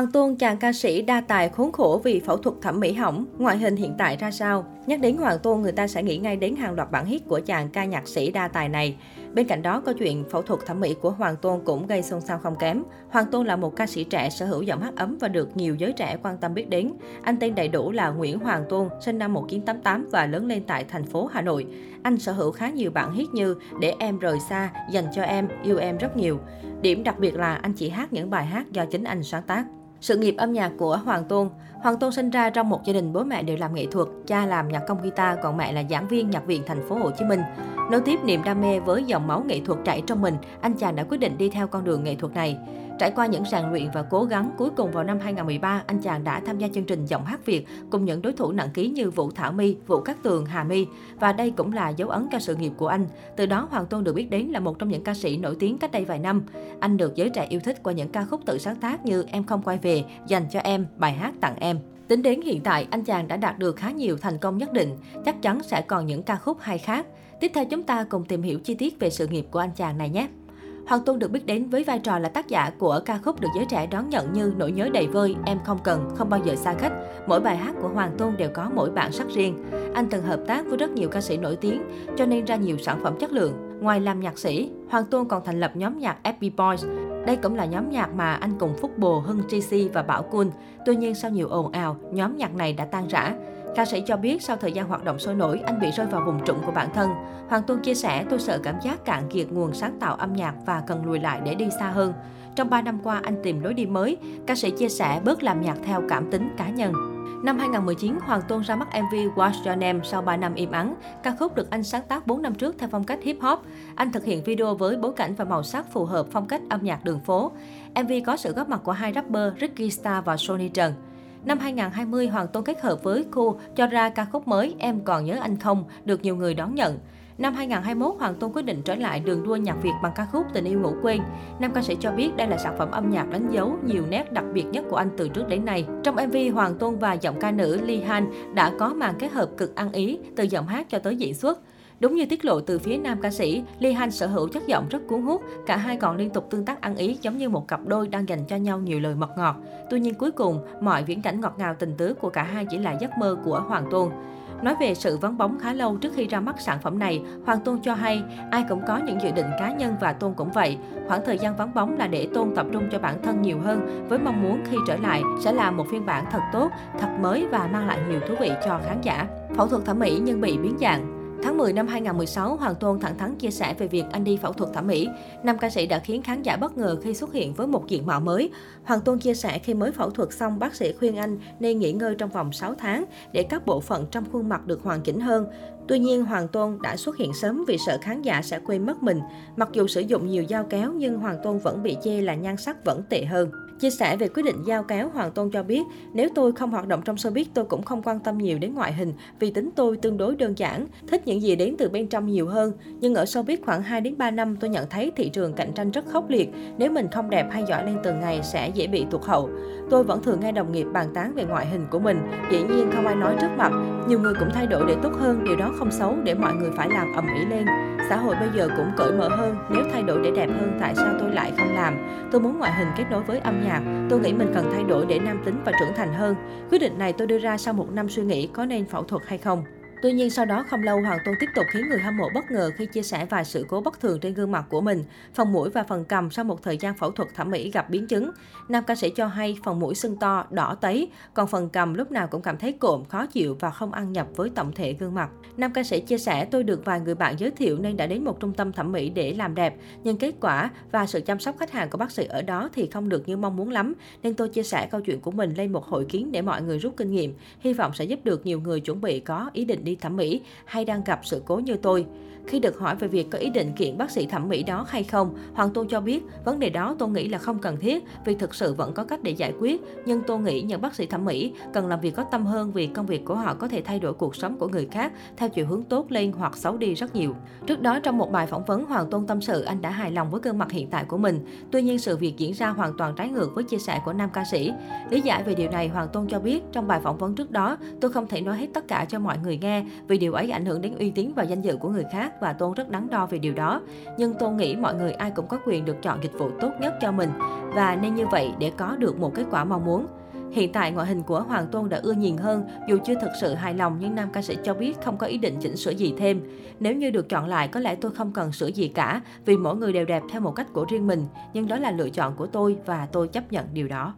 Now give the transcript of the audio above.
Hoàng Tôn chàng ca sĩ đa tài khốn khổ vì phẫu thuật thẩm mỹ hỏng, ngoại hình hiện tại ra sao? Nhắc đến Hoàng Tôn, người ta sẽ nghĩ ngay đến hàng loạt bản hit của chàng ca nhạc sĩ đa tài này. Bên cạnh đó, câu chuyện phẫu thuật thẩm mỹ của Hoàng Tôn cũng gây xôn xao không kém. Hoàng Tôn là một ca sĩ trẻ sở hữu giọng hát ấm và được nhiều giới trẻ quan tâm biết đến. Anh tên đầy đủ là Nguyễn Hoàng Tôn, sinh năm 1988 và lớn lên tại thành phố Hà Nội. Anh sở hữu khá nhiều bản hit như Để em rời xa, Dành cho em, Yêu em rất nhiều. Điểm đặc biệt là anh chỉ hát những bài hát do chính anh sáng tác. Sự nghiệp âm nhạc của Hoàng Tôn Hoàng Tôn sinh ra trong một gia đình bố mẹ đều làm nghệ thuật, cha làm nhạc công guitar, còn mẹ là giảng viên nhạc viện thành phố Hồ Chí Minh. Nối tiếp niềm đam mê với dòng máu nghệ thuật chảy trong mình, anh chàng đã quyết định đi theo con đường nghệ thuật này. Trải qua những rèn luyện và cố gắng, cuối cùng vào năm 2013, anh chàng đã tham gia chương trình Giọng hát Việt cùng những đối thủ nặng ký như Vũ Thảo My, Vũ Cát Tường, Hà My. Và đây cũng là dấu ấn cho sự nghiệp của anh. Từ đó, Hoàng Tôn được biết đến là một trong những ca sĩ nổi tiếng cách đây vài năm. Anh được giới trẻ yêu thích qua những ca khúc tự sáng tác như Em không quay về, Dành cho em, bài hát tặng em. Tính đến hiện tại, anh chàng đã đạt được khá nhiều thành công nhất định, chắc chắn sẽ còn những ca khúc hay khác. Tiếp theo chúng ta cùng tìm hiểu chi tiết về sự nghiệp của anh chàng này nhé. Hoàng Tuân được biết đến với vai trò là tác giả của ca khúc được giới trẻ đón nhận như Nỗi nhớ đầy vơi, Em không cần, Không bao giờ xa khách. Mỗi bài hát của Hoàng Tuân đều có mỗi bản sắc riêng. Anh từng hợp tác với rất nhiều ca sĩ nổi tiếng, cho nên ra nhiều sản phẩm chất lượng. Ngoài làm nhạc sĩ, Hoàng Tuân còn thành lập nhóm nhạc FB Boys. Đây cũng là nhóm nhạc mà anh cùng Phúc Bồ, Hưng JC và Bảo Quân. Tuy nhiên sau nhiều ồn ào, nhóm nhạc này đã tan rã. Ca sĩ cho biết sau thời gian hoạt động sôi nổi, anh bị rơi vào vùng trũng của bản thân. Hoàng Tuân chia sẻ, tôi sợ cảm giác cạn kiệt nguồn sáng tạo âm nhạc và cần lùi lại để đi xa hơn. Trong 3 năm qua, anh tìm lối đi mới. Ca sĩ chia sẻ bớt làm nhạc theo cảm tính cá nhân. Năm 2019, Hoàng Tôn ra mắt MV Watch Your Name sau 3 năm im ắng. Ca khúc được anh sáng tác 4 năm trước theo phong cách hip hop. Anh thực hiện video với bối cảnh và màu sắc phù hợp phong cách âm nhạc đường phố. MV có sự góp mặt của hai rapper Ricky Star và Sony Trần. Năm 2020, Hoàng Tôn kết hợp với Khu cho ra ca khúc mới Em còn nhớ anh không, được nhiều người đón nhận. Năm 2021, Hoàng Tôn quyết định trở lại đường đua nhạc Việt bằng ca khúc Tình yêu ngủ quên. Nam ca sĩ cho biết đây là sản phẩm âm nhạc đánh dấu nhiều nét đặc biệt nhất của anh từ trước đến nay. Trong MV, Hoàng Tôn và giọng ca nữ Lee Han đã có màn kết hợp cực ăn ý từ giọng hát cho tới diễn xuất. Đúng như tiết lộ từ phía nam ca sĩ, Lee Han sở hữu chất giọng rất cuốn hút, cả hai còn liên tục tương tác ăn ý giống như một cặp đôi đang dành cho nhau nhiều lời mật ngọt. Tuy nhiên cuối cùng, mọi viễn cảnh ngọt ngào tình tứ của cả hai chỉ là giấc mơ của Hoàng Tôn. Nói về sự vắng bóng khá lâu trước khi ra mắt sản phẩm này, Hoàng Tôn cho hay ai cũng có những dự định cá nhân và Tôn cũng vậy. Khoảng thời gian vắng bóng là để Tôn tập trung cho bản thân nhiều hơn với mong muốn khi trở lại sẽ là một phiên bản thật tốt, thật mới và mang lại nhiều thú vị cho khán giả. Phẫu thuật thẩm mỹ nhưng bị biến dạng Tháng 10 năm 2016, Hoàng Tôn thẳng thắn chia sẻ về việc anh đi phẫu thuật thẩm mỹ. Nam ca sĩ đã khiến khán giả bất ngờ khi xuất hiện với một diện mạo mới. Hoàng Tôn chia sẻ khi mới phẫu thuật xong, bác sĩ khuyên anh nên nghỉ ngơi trong vòng 6 tháng để các bộ phận trong khuôn mặt được hoàn chỉnh hơn. Tuy nhiên, Hoàng Tôn đã xuất hiện sớm vì sợ khán giả sẽ quên mất mình. Mặc dù sử dụng nhiều dao kéo nhưng Hoàng Tôn vẫn bị chê là nhan sắc vẫn tệ hơn. Chia sẻ về quyết định giao kéo, Hoàng Tôn cho biết, nếu tôi không hoạt động trong showbiz tôi cũng không quan tâm nhiều đến ngoại hình vì tính tôi tương đối đơn giản, thích những gì đến từ bên trong nhiều hơn. Nhưng ở showbiz khoảng 2 đến 3 năm tôi nhận thấy thị trường cạnh tranh rất khốc liệt, nếu mình không đẹp hay giỏi lên từng ngày sẽ dễ bị tụt hậu. Tôi vẫn thường nghe đồng nghiệp bàn tán về ngoại hình của mình, dĩ nhiên không ai nói trước mặt, nhiều người cũng thay đổi để tốt hơn, điều đó không xấu để mọi người phải làm ầm ĩ lên. Xã hội bây giờ cũng cởi mở hơn, nếu thay đổi để đẹp hơn tại sao tôi lại không làm? Tôi muốn ngoại hình kết nối với âm nhạc, tôi nghĩ mình cần thay đổi để nam tính và trưởng thành hơn. Quyết định này tôi đưa ra sau một năm suy nghĩ có nên phẫu thuật hay không. Tuy nhiên sau đó không lâu Hoàng Tôn tiếp tục khiến người hâm mộ bất ngờ khi chia sẻ vài sự cố bất thường trên gương mặt của mình. Phần mũi và phần cầm sau một thời gian phẫu thuật thẩm mỹ gặp biến chứng. Nam ca sĩ cho hay phần mũi sưng to, đỏ tấy, còn phần cầm lúc nào cũng cảm thấy cộm, khó chịu và không ăn nhập với tổng thể gương mặt. Nam ca sĩ chia sẻ tôi được vài người bạn giới thiệu nên đã đến một trung tâm thẩm mỹ để làm đẹp, nhưng kết quả và sự chăm sóc khách hàng của bác sĩ ở đó thì không được như mong muốn lắm, nên tôi chia sẻ câu chuyện của mình lên một hội kiến để mọi người rút kinh nghiệm, hy vọng sẽ giúp được nhiều người chuẩn bị có ý định đi thẩm mỹ hay đang gặp sự cố như tôi. Khi được hỏi về việc có ý định kiện bác sĩ thẩm mỹ đó hay không, Hoàng Tôn cho biết vấn đề đó tôi nghĩ là không cần thiết vì thực sự vẫn có cách để giải quyết. Nhưng tôi nghĩ những bác sĩ thẩm mỹ cần làm việc có tâm hơn vì công việc của họ có thể thay đổi cuộc sống của người khác theo chiều hướng tốt lên hoặc xấu đi rất nhiều. Trước đó trong một bài phỏng vấn, Hoàng Tôn tâm sự anh đã hài lòng với gương mặt hiện tại của mình. Tuy nhiên sự việc diễn ra hoàn toàn trái ngược với chia sẻ của nam ca sĩ. Lý giải về điều này, Hoàng Tôn cho biết trong bài phỏng vấn trước đó, tôi không thể nói hết tất cả cho mọi người nghe vì điều ấy ảnh hưởng đến uy tín và danh dự của người khác và Tôn rất đắn đo về điều đó. Nhưng Tôn nghĩ mọi người ai cũng có quyền được chọn dịch vụ tốt nhất cho mình và nên như vậy để có được một kết quả mong muốn. Hiện tại ngoại hình của Hoàng Tôn đã ưa nhìn hơn, dù chưa thực sự hài lòng nhưng nam ca sĩ cho biết không có ý định chỉnh sửa gì thêm. Nếu như được chọn lại có lẽ tôi không cần sửa gì cả, vì mỗi người đều đẹp theo một cách của riêng mình, nhưng đó là lựa chọn của tôi và tôi chấp nhận điều đó.